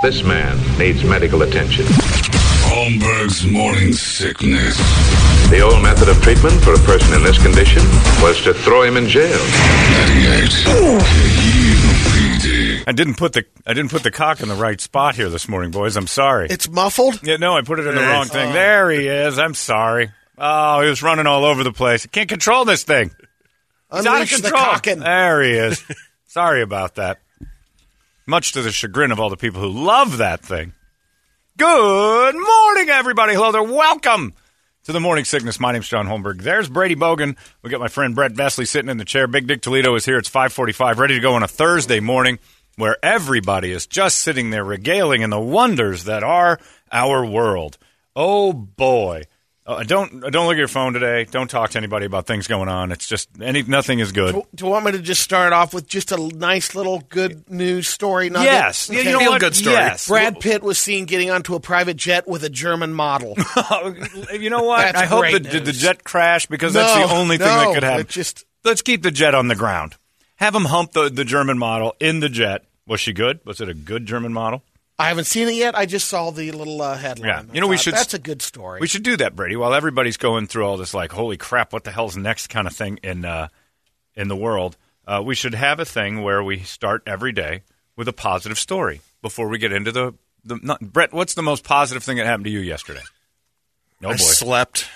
This man needs medical attention. Holmberg's morning sickness. The old method of treatment for a person in this condition was to throw him in jail. 98 I didn't put the I didn't put the cock in the right spot here this morning, boys. I'm sorry. It's muffled. yeah, no, I put it in the wrong thing. Oh. There he is. I'm sorry. Oh, he was running all over the place. I can't control this thing. He's out of Unleash the control. cockin. There he is. sorry about that. Much to the chagrin of all the people who love that thing. Good morning, everybody. Hello there. Welcome to the Morning Sickness. My name's John Holmberg. There's Brady Bogan. We got my friend Brett Vesley sitting in the chair. Big Dick Toledo is here. It's 545, ready to go on a Thursday morning where everybody is just sitting there regaling in the wonders that are our world. Oh, boy. Uh, don't don't look at your phone today. Don't talk to anybody about things going on. It's just any nothing is good. Do do you want me to just start off with just a nice little good news story? nugget? Yes, Okay. you know what? Yes, Brad Pitt was seen getting onto a private jet with a German model. you know what? That's I hope great the, the jet crash because that's the only thing no, that could happen. it just- Let's keep the jet on the ground. Have him hump the, the German model in the jet. Was she good? Was it a good German model? I haven't seen it yet. I just saw the little uh, headline. Yeah. You know, we should- That's a good story. We should do that, Brady. While everybody's going through all this, like, holy crap, what the hell's next kind of thing in uh, in the world, uh, we should have a thing where we start every day with a positive story before we get into the the. Not, Brett, what's the most positive thing that happened to you yesterday? No I boy. slept.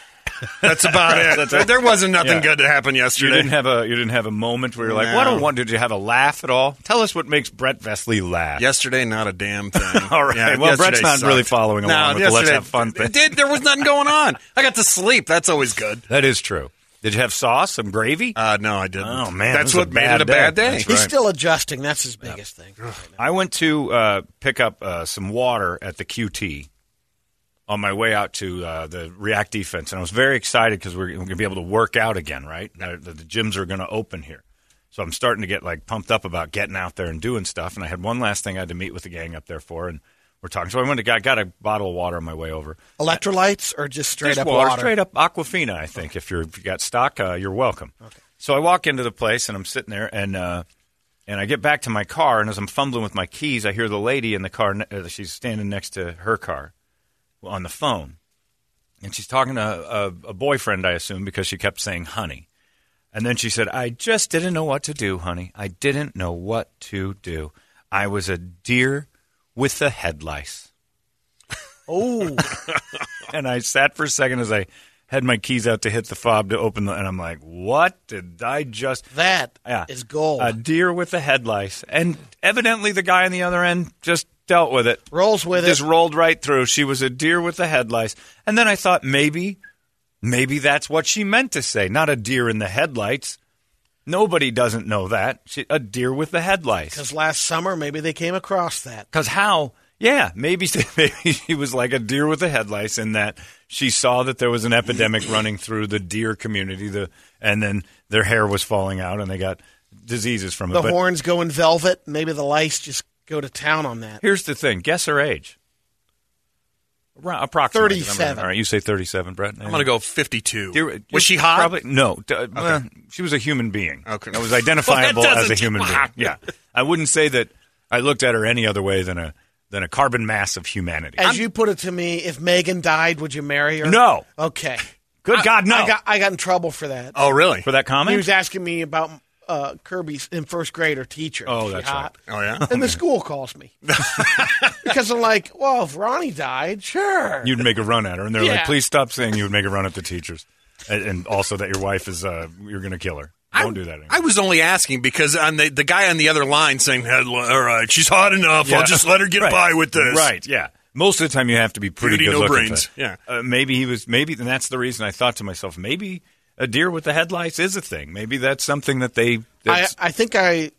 That's about it. That's it. There wasn't nothing Yeah. good to happen You yesterday. didn't have a you didn't have a moment where you're like, what a No. one. Did you have a laugh at all? Tell us what makes Brett Vesley laugh. yesterday, not a damn thing. All right. Yeah, Well, Brett's yesterday not really following along no, with the let's have fun thing. It did. There was nothing going on. I got to sleep. That's always good. That is true. Did you have sauce, some gravy? Uh, no, I didn't. Oh, man, that's what made it a bad day. day. He's right. still adjusting. That's his biggest thing. I went to uh, pick up uh, some water at the QT on my way out to uh, the React defense, and I was very excited because we're, going to be able to work out again. Right, the, the, the gyms are going to open here, so I'm starting to get like pumped up about getting out there and doing stuff. And I had one last thing I had to meet with the gang up there for, and we're talking. So I went to got, got a bottle of water on my way over. Electrolytes or just straight Just up water, water? straight up Aquafina. I think if you're if you got stock, uh, you're welcome. Okay. So I walk into the place and I'm sitting there and uh, and I get back to my car and as I'm fumbling with my keys, I hear the lady in the car. Uh, she's standing next to her car on the phone, and she's talking to a, a boyfriend, I assume, because she kept saying "honey." And then she said, "I just didn't know what to do, honey. I didn't know what to do. I was a deer with the head lice." Oh, and I sat for a second as I had my keys out to hit the fob to open the, and I'm like, what did I just? that is Yeah. is gold. A deer with the head lice, and evidently the guy on the other end just dealt with it. Rolls with just it. Just rolled right through. She was a deer with the head lice, and then I thought maybe, maybe that's what she meant to say, not a deer in the headlights. Nobody doesn't know that. She, a deer with the head lice. Because last summer, maybe they came across that. Because how? Yeah, maybe maybe she was like a deer with the headlights in that she saw that there was an epidemic running through the deer community, the and then their hair was falling out and they got diseases from it. The But horns going velvet. Maybe the lice just go to town on that. here's the thing: guess her age. Around, approximately 37. All right, you say thirty-seven, Brett. I'm gonna go 52. Deer- was she hot? Probably no. d- uh, she was a human being. Okay. that was identifiable Well, that as a human being. Yeah, I wouldn't say that. I looked at her any other way than a than a carbon mass of humanity. As you put it to me, if Megan died, would you marry her? No. Okay. Good God, no! I got I got in trouble for that. Oh, really? For that comment? he was asking me about uh, Kirby's in first grade her teacher. Oh, that's hot. Oh, yeah? And the school calls me because I'm like, well, if Ronnie died, sure. You'd make a run at her, and they're like, "Please stop saying you would make a run at the teachers," and, and also that your wife is uh, you're going to kill her. Don't I, do that anymore. I was only asking because on the the guy on the other line saying, "All right, she's hot enough. Yeah. I'll just let her get Right. by with this." Right, yeah. Most of the time, you have to be pretty Beauty, good no looking. brains. to- Yeah. Uh, maybe he was. Maybe, and that's the reason I thought to myself, maybe a deer with the headlights is a thing. Maybe that's something that they. I, I think I,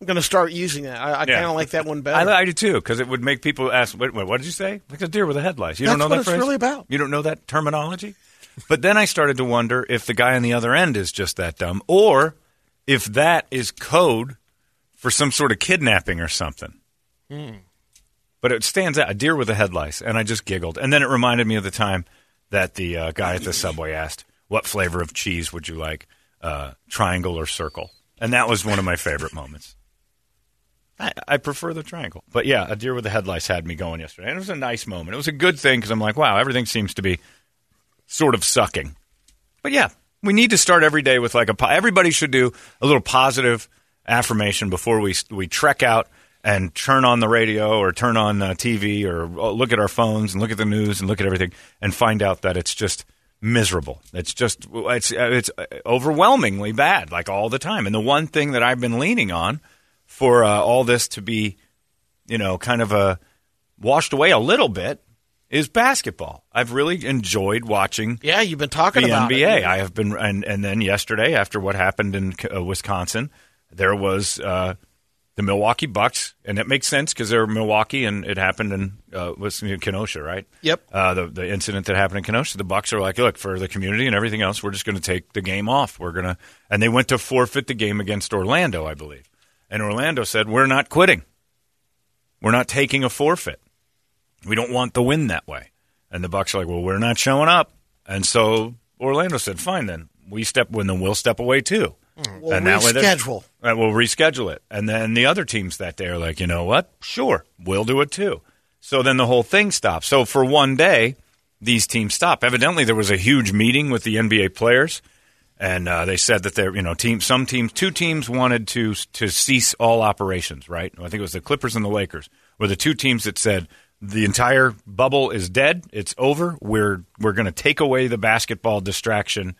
I'm going to start using that. I, I Yeah. kind of like that one better. I, I do too, because it would make people ask, wait, wait, "What did you say?" Like a deer with the headlights. You don't know what that it's phrase? really about. You don't know that terminology. but then I started to wonder if the guy on the other end is just that dumb, or if that is code for some sort of kidnapping or something. But it stands out, a deer with the headlights, and I just giggled. And then it reminded me of the time that the uh, guy at the subway asked, "What flavor of cheese would you like, uh, triangle or circle?" And that was one of my favorite moments. I, I prefer the triangle, but yeah, a deer with the headlights had me going yesterday, and it was a nice moment. It was a good thing because I'm like, wow, everything seems to be sort of sucking. But yeah, we need to start every day with like a. po- Everybody should do a little positive affirmation before we we trek out and turn on the radio or turn on uh, TV or uh, look at our phones and look at the news and look at everything and find out that it's just miserable. It's just it's it's overwhelmingly bad, like all the time. And the one thing that I've been leaning on for uh, all this to be, you know, kind of a washed away a little bit is basketball. I've really enjoyed watching yeah, you've been talking the about NBA. it. I have been, and, and then yesterday, after what happened in uh, Wisconsin, there was uh, the Milwaukee Bucks, and it makes sense because they're Milwaukee, and it happened in uh, was in Kenosha, right? Yep. Uh, the the incident that happened in Kenosha, the Bucks are like, look, for the community and everything else, we're just going to take the game off. We're gonna, and they went to forfeit the game against Orlando, I believe, and Orlando said, we're not quitting. We're not taking a forfeit. We don't want the win that way. And the Bucks are like, well, we're not showing up. And so Orlando said, fine, then we step, well, then we'll step away too. We'll and reschedule. Uh, we'll reschedule it. And then the other teams that day are like, you know what? Sure, we'll do it too. So then the whole thing stops. So for one day, these teams stop. Evidently, there was a huge meeting with the NBA players, and uh, they said that they're, you know, team, some teams, two teams wanted to to cease all operations. Right? I think it was the Clippers and the Lakers were the two teams that said the entire bubble is dead. It's over. We're we're going to take away the basketball distraction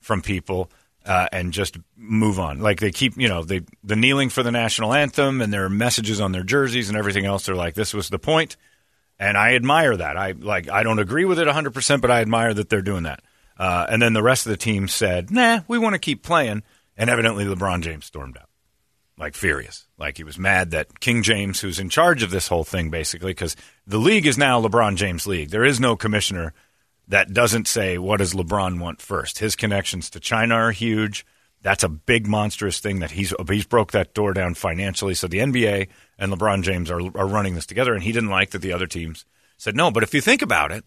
from people uh, and just move on. Like they keep, you know, they the kneeling for the national anthem and their messages on their jerseys and everything else. They're like, this was the point, and I admire that. I like, I don't agree with it 100, percent but I admire that they're doing that. Uh, and then the rest of the team said, nah, we want to keep playing. And evidently, LeBron James stormed out like furious. Like he was mad that King James, who's in charge of this whole thing, basically, because the league is now LeBron James league. There is no commissioner that doesn't say what does LeBron want first. His connections to China are huge. That's a big monstrous thing that he's he's broke that door down financially. So the NBA and LeBron James are are running this together, and he didn't like that the other teams said no. But if you think about it,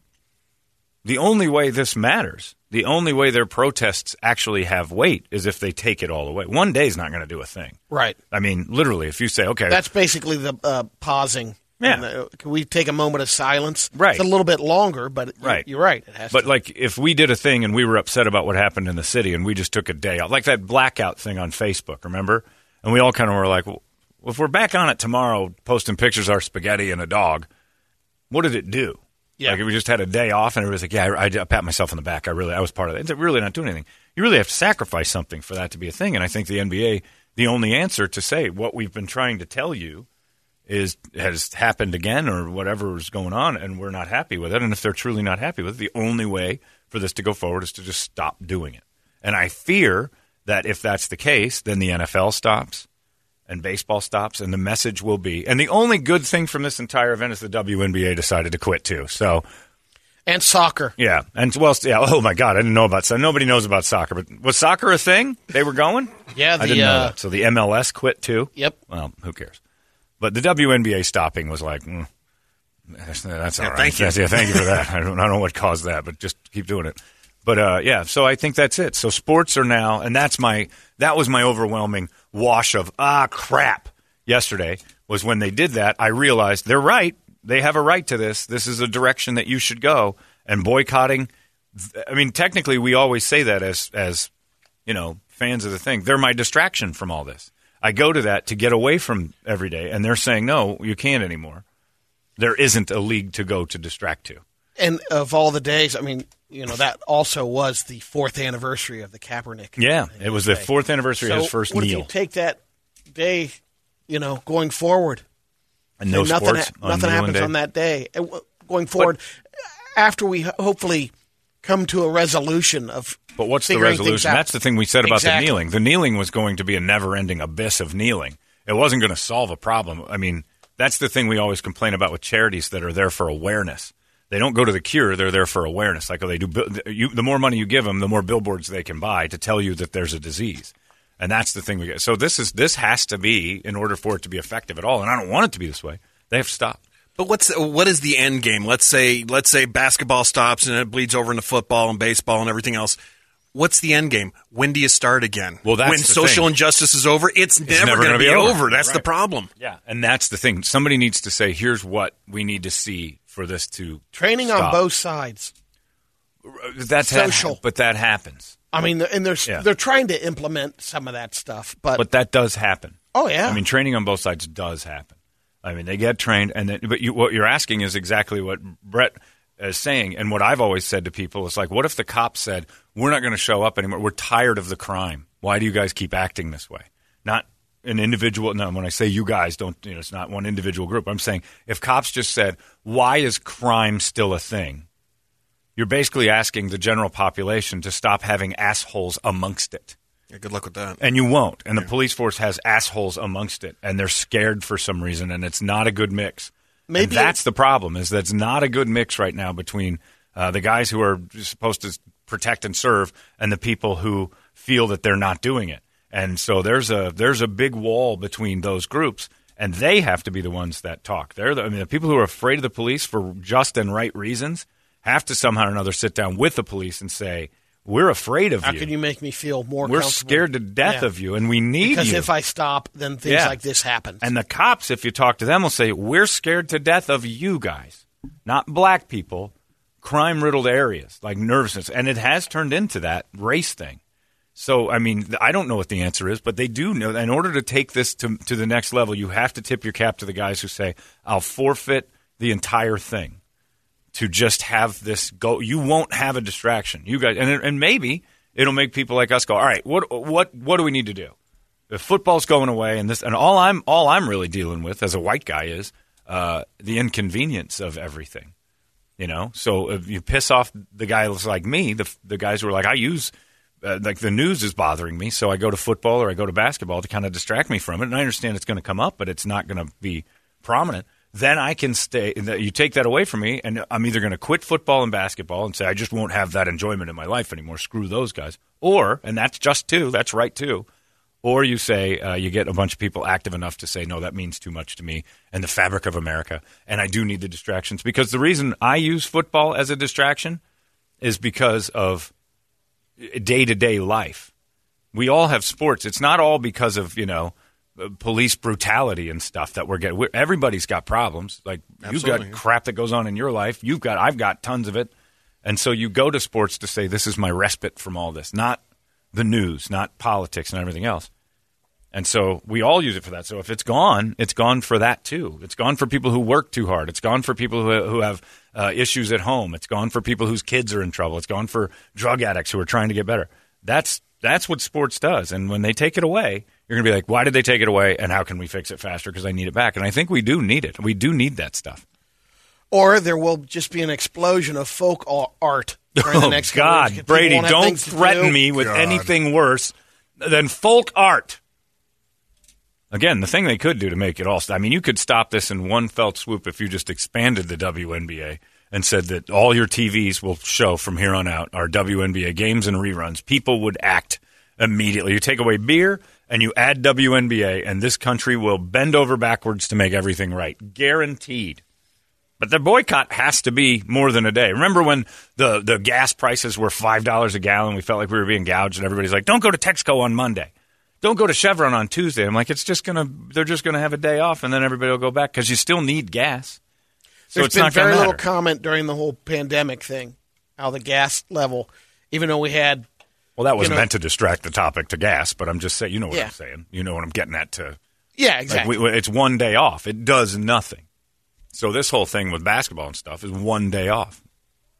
the only way this matters, the only way their protests actually have weight, is if they take it all away. One day is not going to do a thing. Right. I mean, literally, if you say, okay, That's basically the uh, pausing. Yeah. And, uh, can we take a moment of silence? Right. It's a little bit longer, but Right. you're right. It has But to. like, if we did a thing and we were upset about what happened in the city, and we just took a day off, like that blackout thing on Facebook, remember? And we all kind of were like, well, if we're back on it tomorrow, posting pictures of our spaghetti and a dog, what did it do? Yeah. Like, if we just had a day off, and everybody's like, yeah, I, I pat myself on the back. I really, I was part of it. It's really not doing anything. You really have to sacrifice something for that to be a thing. And I think the NBA, the only answer to say what we've been trying to tell you is has happened again or whatever is going on and we're not happy with it. And if they're truly not happy with it the only way for this to go forward is to just stop doing it. And i fear that if that's the case then the nfl stops and baseball stops and the message will be. And the only good thing from this entire event is the WNBA decided to quit too. So and soccer. yeah. And well yeah oh my god i didn't know about so nobody knows about soccer but was soccer a thing? They were going? Yeah, i didn't know uh, that. So the mls quit too? Yep. well, who cares? But the WNBA stopping was like, mm, that's, that's all Yeah, right. thank you. That's- yeah, thank you for that. I don't, I don't know what caused that, but just keep doing it. But uh, yeah, so I think that's it. So sports are now, and that's my that was my overwhelming wash of ah crap. Yesterday was when they did that. I realized they're right. They have a right to this. This is a direction that you should go. And boycotting. I mean, technically, we always say that as as you know fans of the thing. They're my distraction from all this. I go to that to get away from every day, and they're saying no, you can't anymore. There isn't a league to go to distract to. And of all the days, I mean, you know, that also was the fourth anniversary of the Kaepernick. Yeah, it was the fourth anniversary So of his first what kneel, If you take that day, you know, going forward, and no and nothing, sports. ha- nothing happens day. on that day. Going forward, after we hopefully come to a resolution of. But what's the resolution? That's the thing we said about Exactly. the kneeling. The kneeling was going to be a never-ending abyss of kneeling. It wasn't going to solve a problem. I mean, that's the thing we always complain about with charities that are there for awareness. They don't go to the cure; they're there for awareness. Like they do. You, the more money you give them, the more billboards they can buy to tell you that there's a disease, and that's the thing we get. So this is this has to be in order for it to be effective at all. And I don't want it to be this way. They have to stop. But what's what is the end game? Let's say let's say basketball stops and it bleeds over into football and baseball and everything else. What's the end game? When do you start again? Well, that's when the social thing. injustice is over. It's, never, never going gonna be be over. over. That's the problem. Yeah, and that's the thing. Somebody needs to say, "Here's what we need to see for this to Training on both sides. That's Social. but that happens. I mean, and they're Yeah. they're trying to implement some of that stuff, but, But that does happen. oh yeah, I mean, training on both sides does happen. I mean, they get trained, and then, but you, what you're asking is exactly what Brett is saying, and what I've always said to people is like, what if the cops said, "We're not going to show up anymore. We're tired of the crime. Why do you guys keep acting this way?" Not an individual. No, when I say you guys, don't you know? It's not one individual group. I'm saying if cops just said, "Why is crime still a thing?" You're basically asking the general population to stop having assholes amongst it. Yeah, good luck with that. And you won't. And the police force has assholes amongst it, and they're scared for some reason, and it's not a good mix. Maybe And that's the problem is that's not a good mix right now between uh, the guys who are supposed to protect and serve and the people who feel that they're not doing it. And so there's a there's a big wall between those groups, and they have to be the ones that talk. They're the, I mean the people who are afraid of the police for just and right reasons have to somehow or another sit down with the police and say we're afraid of how you. How can you make me feel more? We're scared to death Yeah. of you, and we need because you. if I stop, then things Yeah. like this happen. And the cops, if you talk to them, will say, We're scared to death of you guys, not black people, crime riddled areas like nervousness. And it has turned into that race thing. So, I mean, I don't know what the answer is, but they do know. In order to take this to, to the next level, you have to tip your cap to the guys who say, I'll forfeit the entire thing to just have this go. You won't have a distraction. You guys, and, and maybe it'll make people like us go, all right, what, what, what do we need to do? If football's going away, and this, and all I'm, all I'm really dealing with as a white guy is uh, the inconvenience of everything. You know, so if you piss off the guys like me, the the guys who are like, I use. Uh, like the news is bothering me, so I go to football or I go to basketball to kind of distract me from it. And I understand it's going to come up, but it's not going to be prominent. Then I can stay. You take that away from me, and I'm either going to quit football and basketball and say I just won't have that enjoyment in my life anymore. Screw those guys. Or, and that's just too. That's right too. Or you say uh, you get a bunch of people active enough to say no, that means too much to me and the fabric of America, and I do need the distractions because the reason I use football as a distraction is because of day to day life. We all have sports. It's not all because of you know police brutality and stuff that we're getting. We're, everybody's got problems. Like you've got crap that goes on in your life. You've got I've got tons of it, and so you go to sports to say this is my respite from all this, not the news, not politics and everything else. And so we all use it for that. So if it's gone, it's gone for that too. It's gone for people who work too hard. It's gone for people who, who have uh, issues at home. It's gone for people whose kids are in trouble. It's gone for drug addicts who are trying to get better. That's that's what sports does. And when they take it away, you're going to be like, why did they take it away? And how can we fix it faster? Because I need it back. And I think we do need it. We do need that stuff. or there will just be an explosion of folk art during the oh next God, weeks. People Brady, don't threaten do. me with God. anything worse than folk art. Again, the thing they could do to make it all. I mean, you could stop this in one felt swoop if you just expanded the WNBA and said that all your TVs will show from here on out are WNBA games and reruns. People would act immediately. You take away beer and you add WNBA, and this country will bend over backwards to make everything right. Guaranteed. But the boycott has to be more than a day. Remember when the, the gas prices were five dollars a gallon? We felt like we were being gouged, and everybody's like, "Don't go to Texaco on Monday, don't go to Chevron on Tuesday." I'm like, "It's just gonna, they're just gonna have a day off, and then everybody will go back because you still need gas." So There's it's been not very little comment during the whole pandemic thing, how the gas level, even though we had Well, that wasn't You know- meant to distract the topic to gas, but I'm just saying, you know what Yeah. I'm saying. You know what I'm getting at to. Yeah, Like exactly. we, it's one day off. It does nothing. So this whole thing with basketball and stuff is one day off.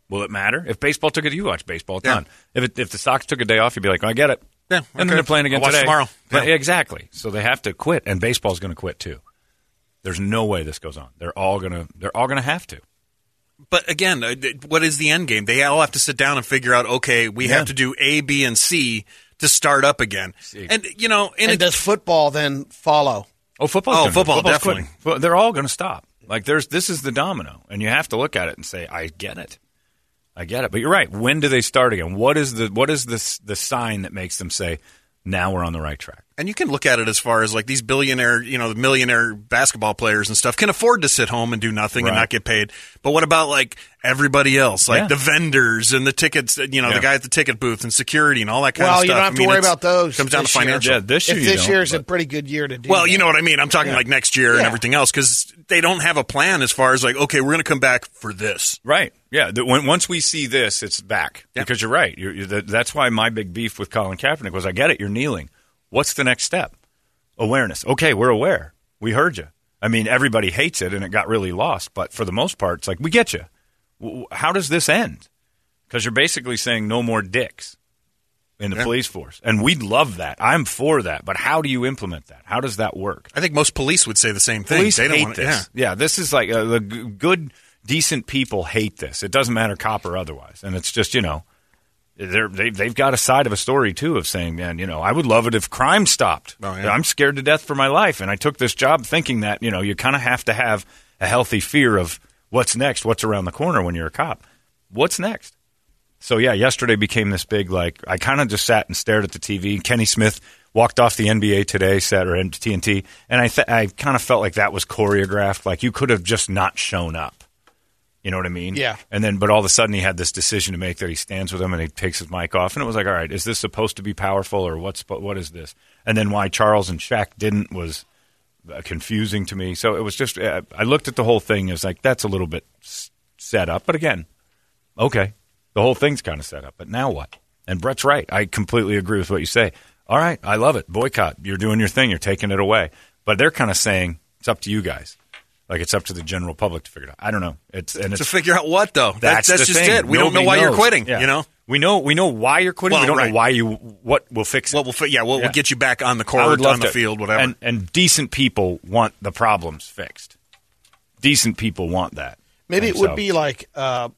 Will it matter if baseball took it? You watch baseball. It's Yeah. done. If it, if the Sox took a day off, you'd be like, I get it. Yeah, And then they're playing again I'll watch today. tomorrow. But- Yeah. Exactly. So they have to quit, and baseball's going to quit too. There's no way this goes on. They're all gonna. They're all gonna have to. But again, uh, what is the end game? They all have to sit down and figure out. Okay, we Yeah. have to do A, B, and C to start up again. And you know, and, and it, does football then follow? Oh, football. Oh, football, definitely. Well, they're all going to stop. Like there's this is the domino, and you have to look at it and say, I get it, I get it. But you're right. When do they start again? What is the what is the the sign that makes them say, now we're on the right track? And you can look at it as far as like these billionaire, you know, the millionaire basketball players and stuff can afford to sit home and do nothing and not get paid. But what about like everybody else, like Yeah. the vendors and the tickets, you know, Yeah. the guy at the ticket booth and security and all that kind Well, of stuff? Well, you don't have I to mean, worry about those. Comes down to this year. financial. Yeah, this year if this don't, year's a pretty good year to do. Well, that. you know what I mean. I'm talking like next year and everything else because they don't have a plan as far as like, okay, we're going to come back for this. Right. Yeah. The, when, once we see this, it's back. Yeah. Because you're right. You're, you that, that's why my big beef with Colin Kaepernick was I get it. You're kneeling. What's the next step? Awareness. Okay, we're aware. We heard you. I mean, everybody hates it and it got really lost. But for the most part, it's like, we get you. How does this end? Because you're basically saying no more dicks in the police force. And we'd love that. I'm for that. But how do you implement that? How does that work? I think most police would say the same thing. Police they don't hate want this. Yeah. this is like uh, the g- good, decent people hate this. It doesn't matter cop or otherwise, and it's just you know, they're, they they've got a side of a story too of saying, man, you know, I would love it if crime stopped. Oh, yeah. I'm scared to death for my life, and I took this job thinking that you know you kind of have to have a healthy fear of what's next, what's around the corner when you're a cop. What's next? So yeah, yesterday became this big like I kind of just sat and stared at the TV. Kenny Smith walked off the NBA today, sat or TNT, and I th- I kind of felt like that was choreographed. Like you could have just not shown up. You know what I mean? Yeah. And then, but all of a sudden, he had this decision to make that he stands with him and he takes his mic off, and it was like, all right, is this supposed to be powerful or what's what is this? And then why Charles and Shaq didn't was uh, confusing to me. So it was just uh, I looked at the whole thing as like that's a little bit set up, but again, okay, the whole thing's kind of set up. But now what? And Brett's right. I completely agree with what you say. All right, I love it. Boycott. You're doing your thing. You're taking it away. But they're kind of saying it's up to you guys. Like it's up to the general public to figure it out. I don't know. It's and To it's figure out what though. that's, That's, that's the just thing. it. We don't know Nobody why you're quitting. Yeah. You know we know we know why you're quitting. Well, we don't right. know why you what will fix it. what will fit? Yeah, what Yeah. will get you back on the court, on the to- field, whatever. And, and decent people want the problems fixed. Decent people want that. Maybe And it would be like, uh,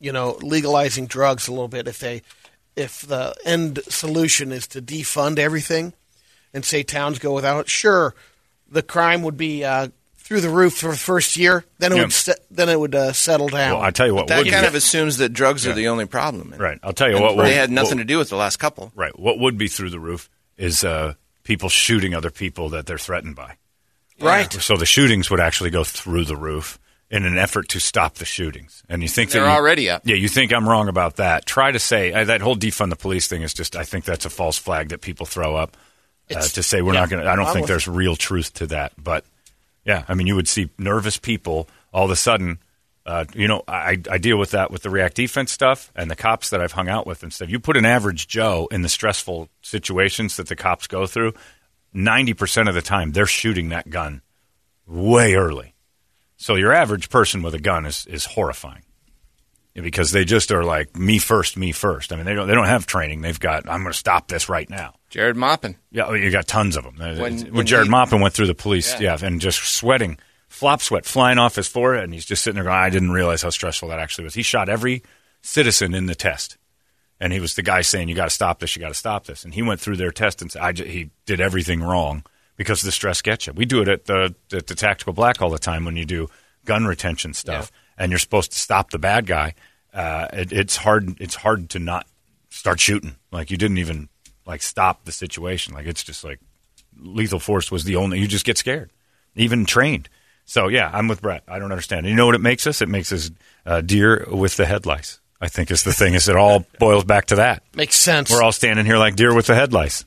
you know, legalizing drugs a little bit if they, if the end solution is to defund everything, and say towns go without it. Sure, the crime would be uh, through the roof for the first year. Then it Yeah. would se- then it would uh, settle down. Well, I tell you what. That kind be- of assumes that drugs Yeah. are the only problem. right. I'll tell you And what. they had nothing what- to do with the last couple. Right. What would be through the roof is uh, people shooting other people that they're threatened by. right. So the shootings would actually go through the roof in an effort to stop the shootings. And you think They're you- already up. Yeah, you think I'm wrong about that. Try to say uh, that whole defund the police thing is just. I think that's a false flag that people throw up uh, to say we're yeah, not going to. I don't I'm think there's real truth to that. But yeah, I mean, you would see nervous people all of a sudden. Uh, you know, I, I deal with that with the React defense stuff and the cops that I've hung out with and stuff. You put an average Joe in the stressful situations that the cops go through, 90% of the time they're shooting that gun way early. So your average person with a gun is, is horrifying because they just are like me first, me first. I mean, they don't they don't have training. They've got I'm going to stop this right now. Jared Moppin. Yeah, oh, you got tons of them. When- When, when Jared he- Moppin went through the police, Yeah. yeah. and just sweating, flop sweat flying off his forehead, and he's just sitting there going, I didn't realize how stressful that actually was. He shot every citizen in the test. And he was the guy saying, you got to stop this, you got to stop this. And he went through their test and said, he did everything wrong because the stress gets you. We do it at the, at the Tactical Black all the time when you do gun retention stuff and you're supposed to stop the bad guy. Uh, it, it's hard. It's hard to not start shooting. Like you didn't even like stop the situation. Like it's just like lethal force was the only. You just get scared, even trained. So yeah, I'm with Brett. I don't understand. You know what it makes us? It makes us uh, deer with the headlights. I think is the thing. Is it all boils back to that? Makes sense. We're all standing here like deer with the headlights.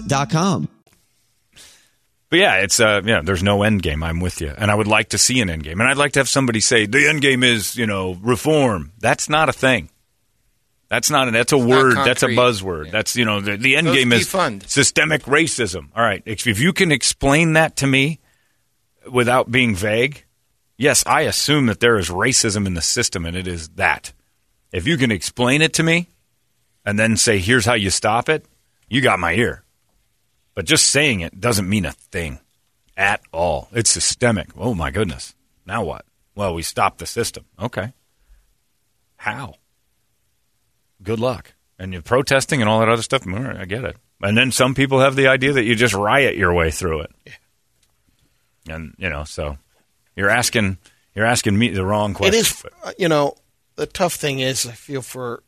UAPpodcast.com. But yeah, it's uh, yeah. There's no end game. I'm with you, and I would like to see an end game, and I'd like to have somebody say the end game is you know reform. That's not a thing. That's not an. That's a not word. That's a concrete. buzzword. That's you know the, the end Those game is defund. systemic racism. All right, if if you can explain that to me without being vague, yes, I assume that there is racism in the system, and it is that. If you can explain it to me, and then say here's how you stop it, you got my ear. But just saying it doesn't mean a thing at all. It's systemic. Oh my goodness. Now what? Well, we stop the system. Okay. How? Good luck. And you're protesting and all that other stuff. I get it. And then some people have the idea that you just riot your way through it. Yeah. And you know, so you're asking you're asking me the wrong question. It is, uh, you know, the tough thing is, I feel for,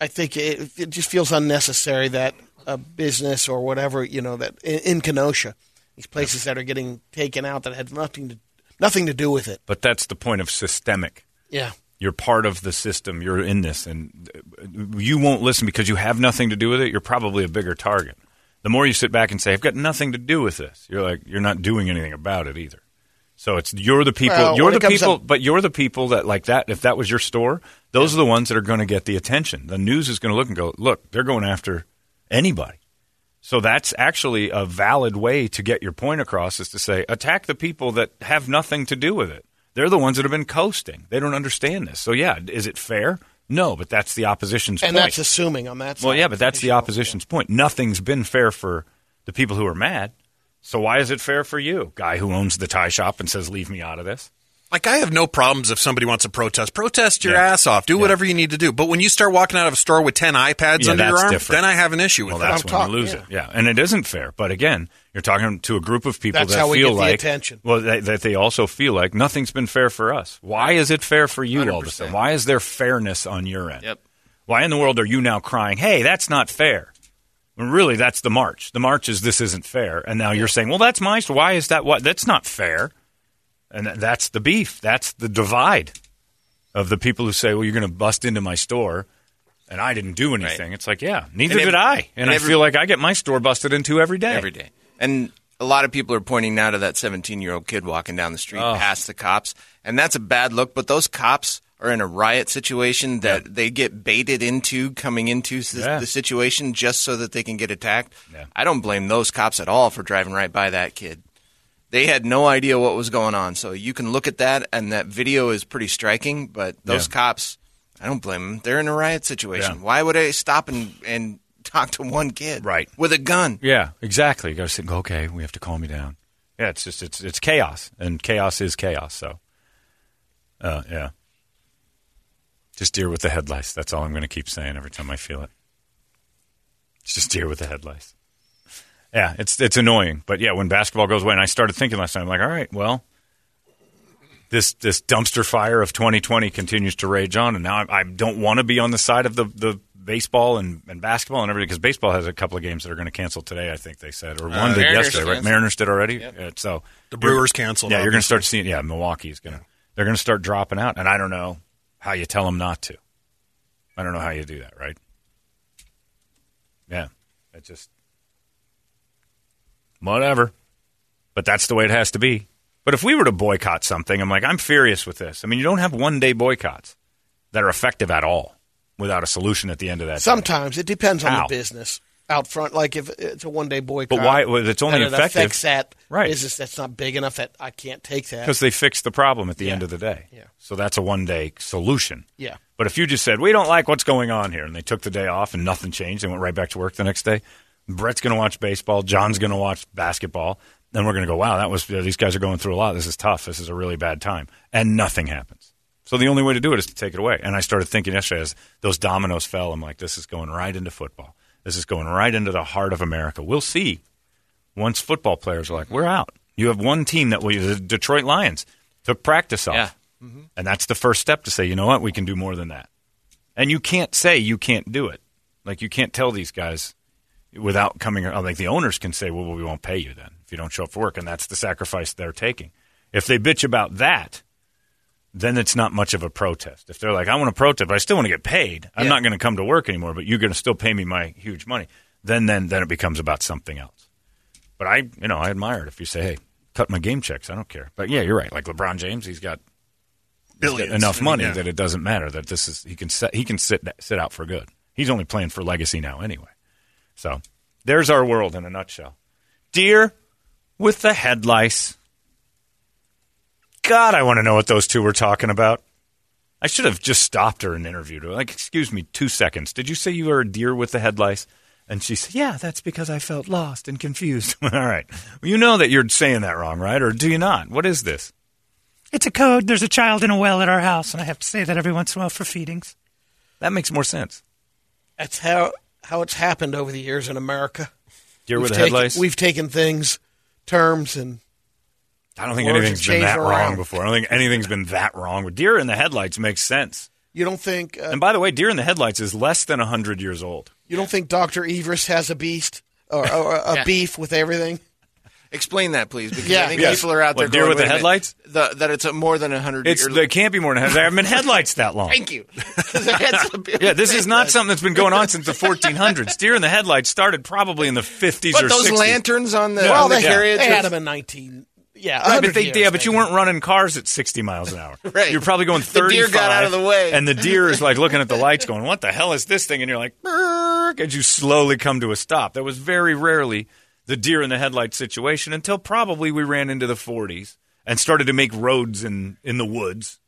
I think it, it just feels unnecessary that a business or whatever, you know, that in, in Kenosha, these places that are getting taken out that had nothing to nothing to do with it. But that's the point of systemic. Yeah. You're part of the system. You're in this, and uh, you won't listen because you have nothing to do with it. You're probably a bigger target. The more you sit back and say, "I've got nothing to do with this," you're like, you're not doing anything about it either. So it's you're the people. Well, you're the people, to- but you're the people that like that. If that was your store, those are the ones that are going to get the attention. The news is going to look and go, "Look, they're going after anybody." So that's actually a valid way to get your point across is to say attack the people that have nothing to do with it. They're the ones that have been coasting. They don't understand this. So yeah, is it fair? No, but that's the opposition's And point. that's assuming on that side. well, yeah, but that's the opposition's point. Nothing's been fair for the people who are mad. So why is it fair for you, guy who owns the tie shop and says leave me out of this? Like I have no problems if somebody wants to protest. Protest your Yeah. ass off. Do Yeah. whatever you need to do. But when you start walking out of a store with ten iPads Yeah, under your arm, different. then I have an issue with Well, that. that's when talking, you lose yeah. it. Yeah, and it isn't fair. But again, you're talking to a group of people That's that how we feel get the like attention. well that, that they also feel like nothing's been fair for us. Why is it fair for you all of a sudden? Why is there fairness on your end? Yep. Why in the world are you now crying, "Hey, that's not fair"? Well, really, that's the march. The march is this isn't fair, and now you're saying, "Well, that's my store. Why is that? What? That's not fair." And th- that's the beef. That's the divide of the people who say, "Well, you're going to bust into my store." And I didn't do anything. It's like, yeah, neither And did every- I. And, and I every- feel like I get my store busted into every day. every day. And a lot of people are pointing now to that 17 year old kid walking down the street Oh. past the cops, and that's a bad look. But those cops are in a riot situation that they get baited into coming into s- Yeah. the situation just so that they can get attacked. Yeah. I don't blame those cops at all for driving right by that kid. They had no idea what was going on. So you can look at that, and that video is pretty striking. But those Yeah. cops, I don't blame them. They're in a riot situation. Yeah. Why would I stop and, and talk to one kid Right. with a gun? Yeah, exactly. You got to go, okay, we have to calm you down. Yeah, it's just it's it's chaos, and chaos is chaos. So, uh, yeah, just deer with the headlights. That's all I'm going to keep saying every time I feel it. It's just deer with the headlights. Yeah, it's it's annoying, but yeah, when basketball goes away, and I started thinking last night, I'm like, all right, well, this this dumpster fire of 2020 continues to rage on, and now I, I don't want to be on the side of the the baseball and, and basketball and everything because baseball has a couple of games that are going to cancel today. I think they said, or uh, one did Mariners yesterday. Right? Mariners did already. Yeah, so The Brewers canceled, Yeah, you're going to start seeing. Yeah, Milwaukee's going to. They're going to start dropping out, and I don't know how you tell them not to. I don't know how you do that, right? Yeah, it just whatever. But that's the way it has to be. But if we were to boycott something, I'm like, I'm furious with this. I mean, you don't have one day boycotts that are effective at all without a solution at the end of that. day. Sometimes it depends on How? the business out front. Like if it's a one day boycott, But why- well, it's only it effective- affects that Right. business that's not big enough that I can't take that. because they fixed the problem at the end of the day. Yeah. So that's a one day solution. Yeah. But if you just said we don't like what's going on here, and they took the day off and nothing changed, and went right back to work the next day, Brett's going to watch baseball, John's going to watch basketball, then we're going to go, wow, that was these guys are going through a lot. This is tough. This is a really bad time, and nothing happens. So the only way to do it is to take it away. And I started thinking yesterday as those dominoes fell, I'm like, this is going right into football. This is going right into the heart of America. We'll see once football players are like, we're out. You have one team that we, the Detroit Lions, took practice off. Yeah. And that's the first step to say, you know what, we can do more than that. And you can't say you can't do it. Like you can't tell these guys without coming. Like the owners can say, well, we won't pay you then if you don't show up for work, and that's the sacrifice they're taking. If they bitch about that, then it's not much of a protest. If they're like, I want to protest, but I still want to get paid. I'm Yeah. not going to come to work anymore, but you're going to still pay me my huge money. Then, then, then it becomes about something else. But I, you know, I admire it if you say, hey, cut my game checks. I don't care. But yeah, you're right. Like LeBron James, he's got he's got Billions. enough money yeah. that it doesn't matter that this is he can set, he can sit sit out for good. He's only playing for legacy now anyway. So there's our world in a nutshell. Deer with the head lice. God, I want to know what those two were talking about. I should have just stopped her and interviewed her. Like, excuse me, two seconds. Did you say you were a deer with the head lice? And she said, Yeah, that's because I felt lost and confused. All right. Well, you know that you're saying that wrong, right? Or do you not? What is this? It's a code. There's a child in a well at our house, and I have to say that every once in a while for feedings. That makes more sense. That's how how it's happened over the years in America. Deer with We've the head taken- We've taken things, terms, and I don't think Words anything's have been changed that wrong before. I don't think anything's been that wrong. But deer in the headlights makes sense. you don't think uh, And by the way, deer in the headlights is less than 100 years old. you don't think Doctor Evers has a beast or, or a Yeah. beef with everything? Explain that, please, because Yeah. I think Yes. people are out there What, deer going, with the "Wait a minute, headlights?" The, that it's a more than a hundred. It's year- They can't be more than There haven't been headlights that long. Thank you. Yeah, this is not something that's been going on since the 1400s. Deer in the headlights started probably in the 50s But or those 60s. lanterns on the, well, on the they, carriage. they had them in nineteen. Yeah, Right, 100 but they, years, yeah, but you weren't running cars at 60 miles an hour. Right. You're probably going The deer got out of the way. And the deer is like looking at the lights going, what the hell is this thing? And you're like, and you slowly come to a stop. That was very rarely the deer in the headlight situation until probably we ran into the 40s and started to make roads in, in the woods.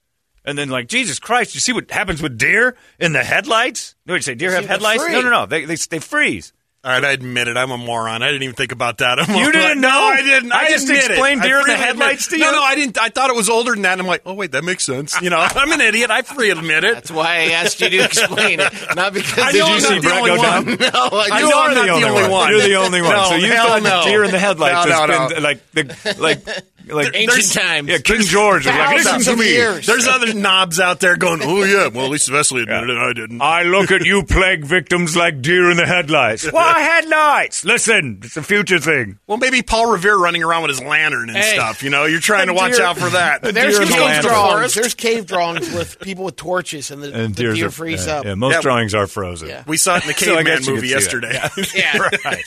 And then, like, Jesus Christ, you see what happens with deer in the headlights? No, you say deer have See, headlights? No, no, no. They, they, they freeze. All right, I admit it. I'm a moron. I didn't even think about that. I'm You didn't No, know? I didn't. I I, just admit it. explained I deer in the freely headlights to you? No, no, I didn't. I thought it was older than that. And I'm like, oh wait, that makes sense. You know, I'm an idiot. I free admit it. That's why I asked you to explain it, not because I did know you I'm see not the Brett only go down? one. No, I I just- know I'm not the only one. You're the only one. No, so you hell thought no. deer in the headlights No, has no, been like the like like Ancient there's- times. Yeah, King George was like, listen Thousands to of me. years. There's other knobs out there going, oh yeah. Well, at least Wesley admitted it. I didn't. I look at you plague victims like deer in the headlights. Why headlights? Listen, it's a future thing. Well, maybe Paul Revere running around with his lantern and Hey. stuff. You know, you're trying to A watch deer- out for that. a There's deer in the cave land of drawings. There's cave drawings with people with torches, and the, And the deers deer are, freeze yeah, up. yeah, most Yeah. drawings are frozen. Yeah. We saw it in the So I Caveman guess you movie yesterday. Yeah. right.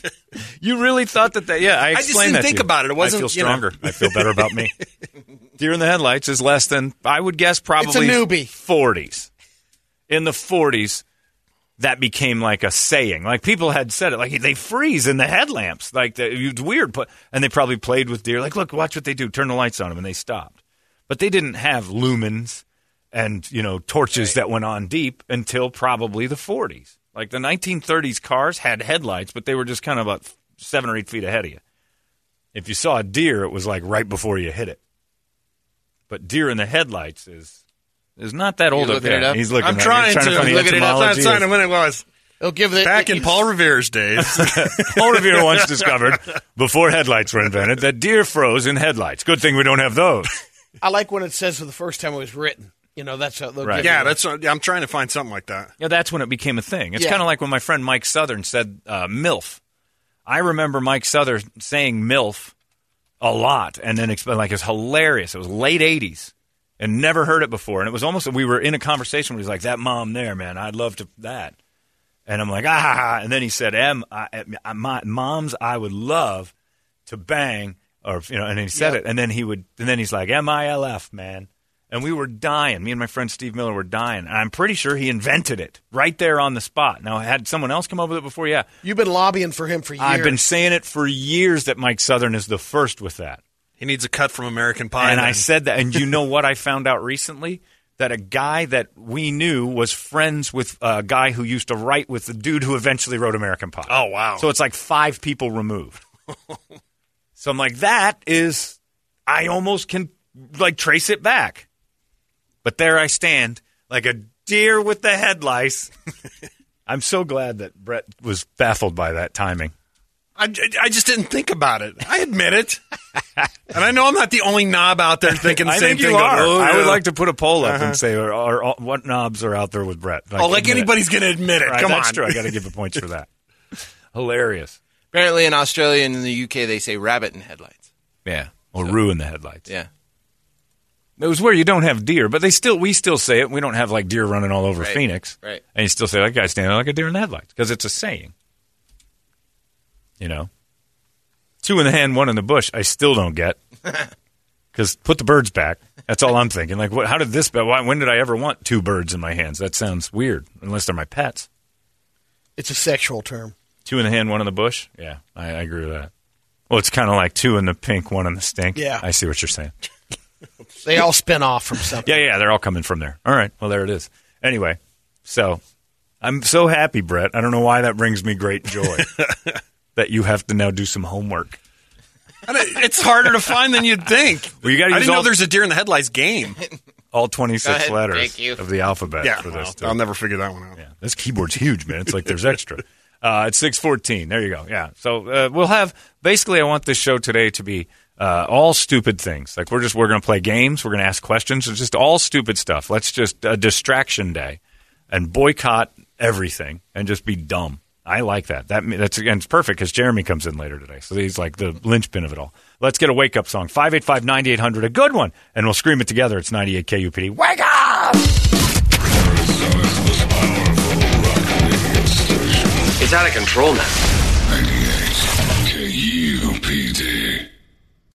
You really thought that? That yeah, I just didn't think about it. It wasn't, I feel stronger. I feel better about me. Deer in the headlights is less than I would guess probably newbie. 40s. In the 40s, that became like a saying. Like people had said it. Like they freeze in the headlamps. Like it's weird. But and they probably played with deer. Like look, watch what they do. Turn the lights on them, and they stopped. But they didn't have lumens and you know torches that went on deep until probably the 40s. Like the 1930s cars had headlights, but they were just kind of about seven or eight feet ahead of you. If you saw a deer, it was like right before you hit it. But deer in the headlights is is not that old up there. up? He's looking. I'm at trying He's trying to. to find the Looking it up. That's etymology not of- when it was. They'll give the, Back in Paul Revere's days. Paul Revere once discovered, before headlights were invented, that deer froze in headlights. Good thing we don't have those. I like when it says for the first time it was written. You know, that's how Right. yeah, that's. uh, I'm trying to find something like that. Yeah, that's when it became a thing. It's Yeah. kind of like when my friend Mike Southern said uh, MILF. I remember Mike Southern saying MILF a lot, and then exp- like it was hilarious. It was late '80s, and never heard it before. And it was almost we were in a conversation where he's like, "That mom there, man, I'd love to that." And I'm like, ah, and then he said, "M, I, I- my moms, I would love to bang," or you know, and he said Yep. it, and then he would, and then he's like, "M I L F, man." And we were dying. Me and my friend Steve Miller were dying. And I'm pretty sure he invented it right there on the spot. Now, had someone else come up with it before? Yeah. You've been lobbying for him for years. I've been saying it for years that Mike Southern is the first with that. He needs a cut from American Pie. and I said that. And you know what I found out recently? That a guy that we knew was friends with a guy who used to write with the dude who eventually wrote American Pie. Oh, wow. So it's like five people removed. so I'm like, that is, I almost can like trace it back. But there I stand, like a deer with the head lice. I'm so glad that Brett was baffled by that timing. I, I just didn't think about it. I admit it. and I know I'm not the only knob out there thinking the I same think you thing. are. Oh, I would like to put a poll up Uh-huh. and say, are, are, are- what knobs are out there with Brett? Oh, like anybody's going to admit it. Right, Come that's on. true. I got to give the points for that. Hilarious. Apparently, in Australia and in the UK, they say rabbit in headlights. Yeah. Or ruin the headlights. Yeah. It was where you don't have deer, but they still we still say it. We don't have like deer running all over Right, Phoenix, right. And you still say that guy's standing like a deer in the headlights because it's a saying. You know, two in the hand, one in the bush. I still don't get because put the birds back. That's all I'm thinking. Like, what? How did this? Why, when did I ever want two birds in my hands? That sounds weird, unless they're my pets. It's a sexual term. Two in the hand, one in the bush. Yeah, I, I agree with that. Well, it's kind of like two in the pink, one in the stink. Yeah. I see what you're saying. They all spin off from something. Yeah, yeah, they're all coming from there. All right, well, there it is. Anyway, so I'm so happy, Brett. I don't know why that brings me great joy that you have to now do some homework. And It's harder to find than you'd think. Well, you gotta I didn't all- know there's a deer in the headlights game. All 26 ahead, letters of the alphabet yeah, for this. well, too. I'll never figure that one out. Yeah, this keyboard's huge, man. It's like there's extra. Uh, it's six fourteen. There you go. Yeah. So uh, we'll have basically. I want this show today to be uh, all stupid things. Like we're just we're going to play games. We're going to ask questions. It's just all stupid stuff. Let's just a distraction day and boycott everything and just be dumb. I like that. That that's and it's perfect because Jeremy comes in later today, so he's like the linchpin of it all. Let's get a wake up song. 585-9800, a good one, and we'll scream it together. It's ninety eight KUPD. Wake up! It's out of control now.